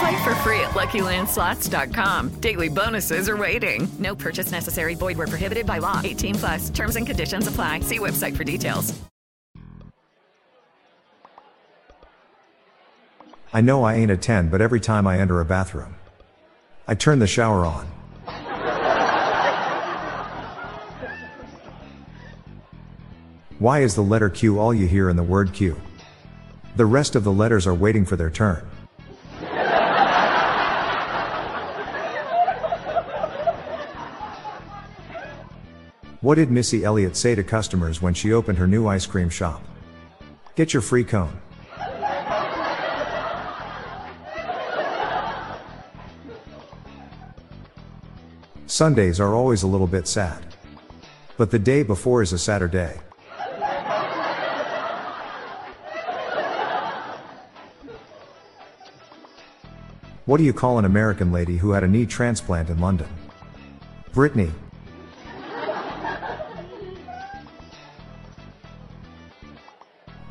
Play for free at LuckyLandSlots.com. Daily bonuses are waiting. No purchase necessary. Void where prohibited by law. 18 plus. Terms and conditions apply. See website for details. I know I ain't a 10, but every time I enter a bathroom, I turn the shower on. Why is the letter Q all you hear in the word Q? The rest of the letters are waiting for their turn. What did Missy Elliott say to customers when she opened her new ice cream shop? Get your free cone. Sundays are always a little bit sad. But the day before is a Saturday. What do you call an American lady who had a knee transplant in London? Brittany.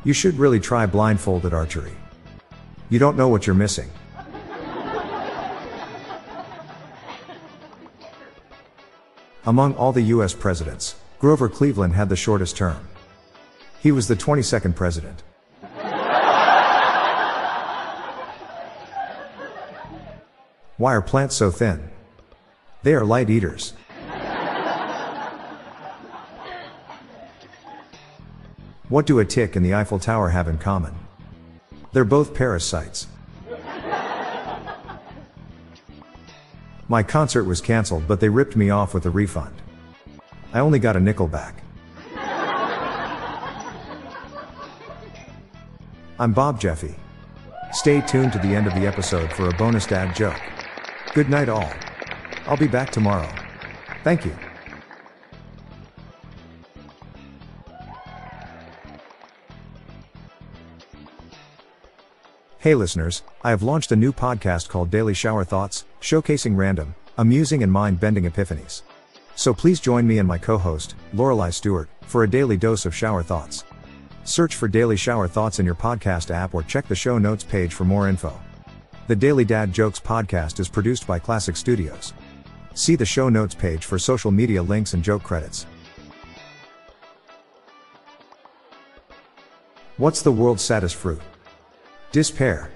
You should really try blindfolded archery. You don't know what you're missing. Among all the US presidents, Grover Cleveland had the shortest term. He was the 22nd president. Why are plants so thin? They are light eaters. What do a tick and the Eiffel Tower have in common? They're both parasites. My concert was cancelled, but they ripped me off with a refund. I only got a nickel back. I'm Bob Jeffy. Stay tuned to the end of the episode for a bonus dad joke. Good night, all. I'll be back tomorrow. Thank you. Hey listeners, I have launched a new podcast called Daily Shower Thoughts, showcasing random, amusing and mind-bending epiphanies. So please join me and my co-host, Lorelei Stewart, for a daily dose of shower thoughts. Search for Daily Shower Thoughts in your podcast app or check the show notes page for more info. The Daily Dad Jokes podcast is produced by Classic Studios. See the show notes page for social media links and joke credits. What's the world's saddest fruit? Despair.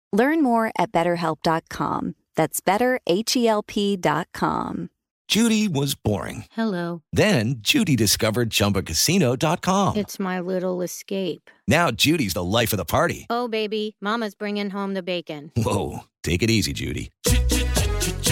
Learn more at betterhelp.com. That's betterhelp.com. Judy was boring. Hello. Then Judy discovered ChumbaCasino.com. It's my little escape. Now Judy's the life of the party. Oh, baby, Mama's bringing home the bacon. Whoa, take it easy, Judy.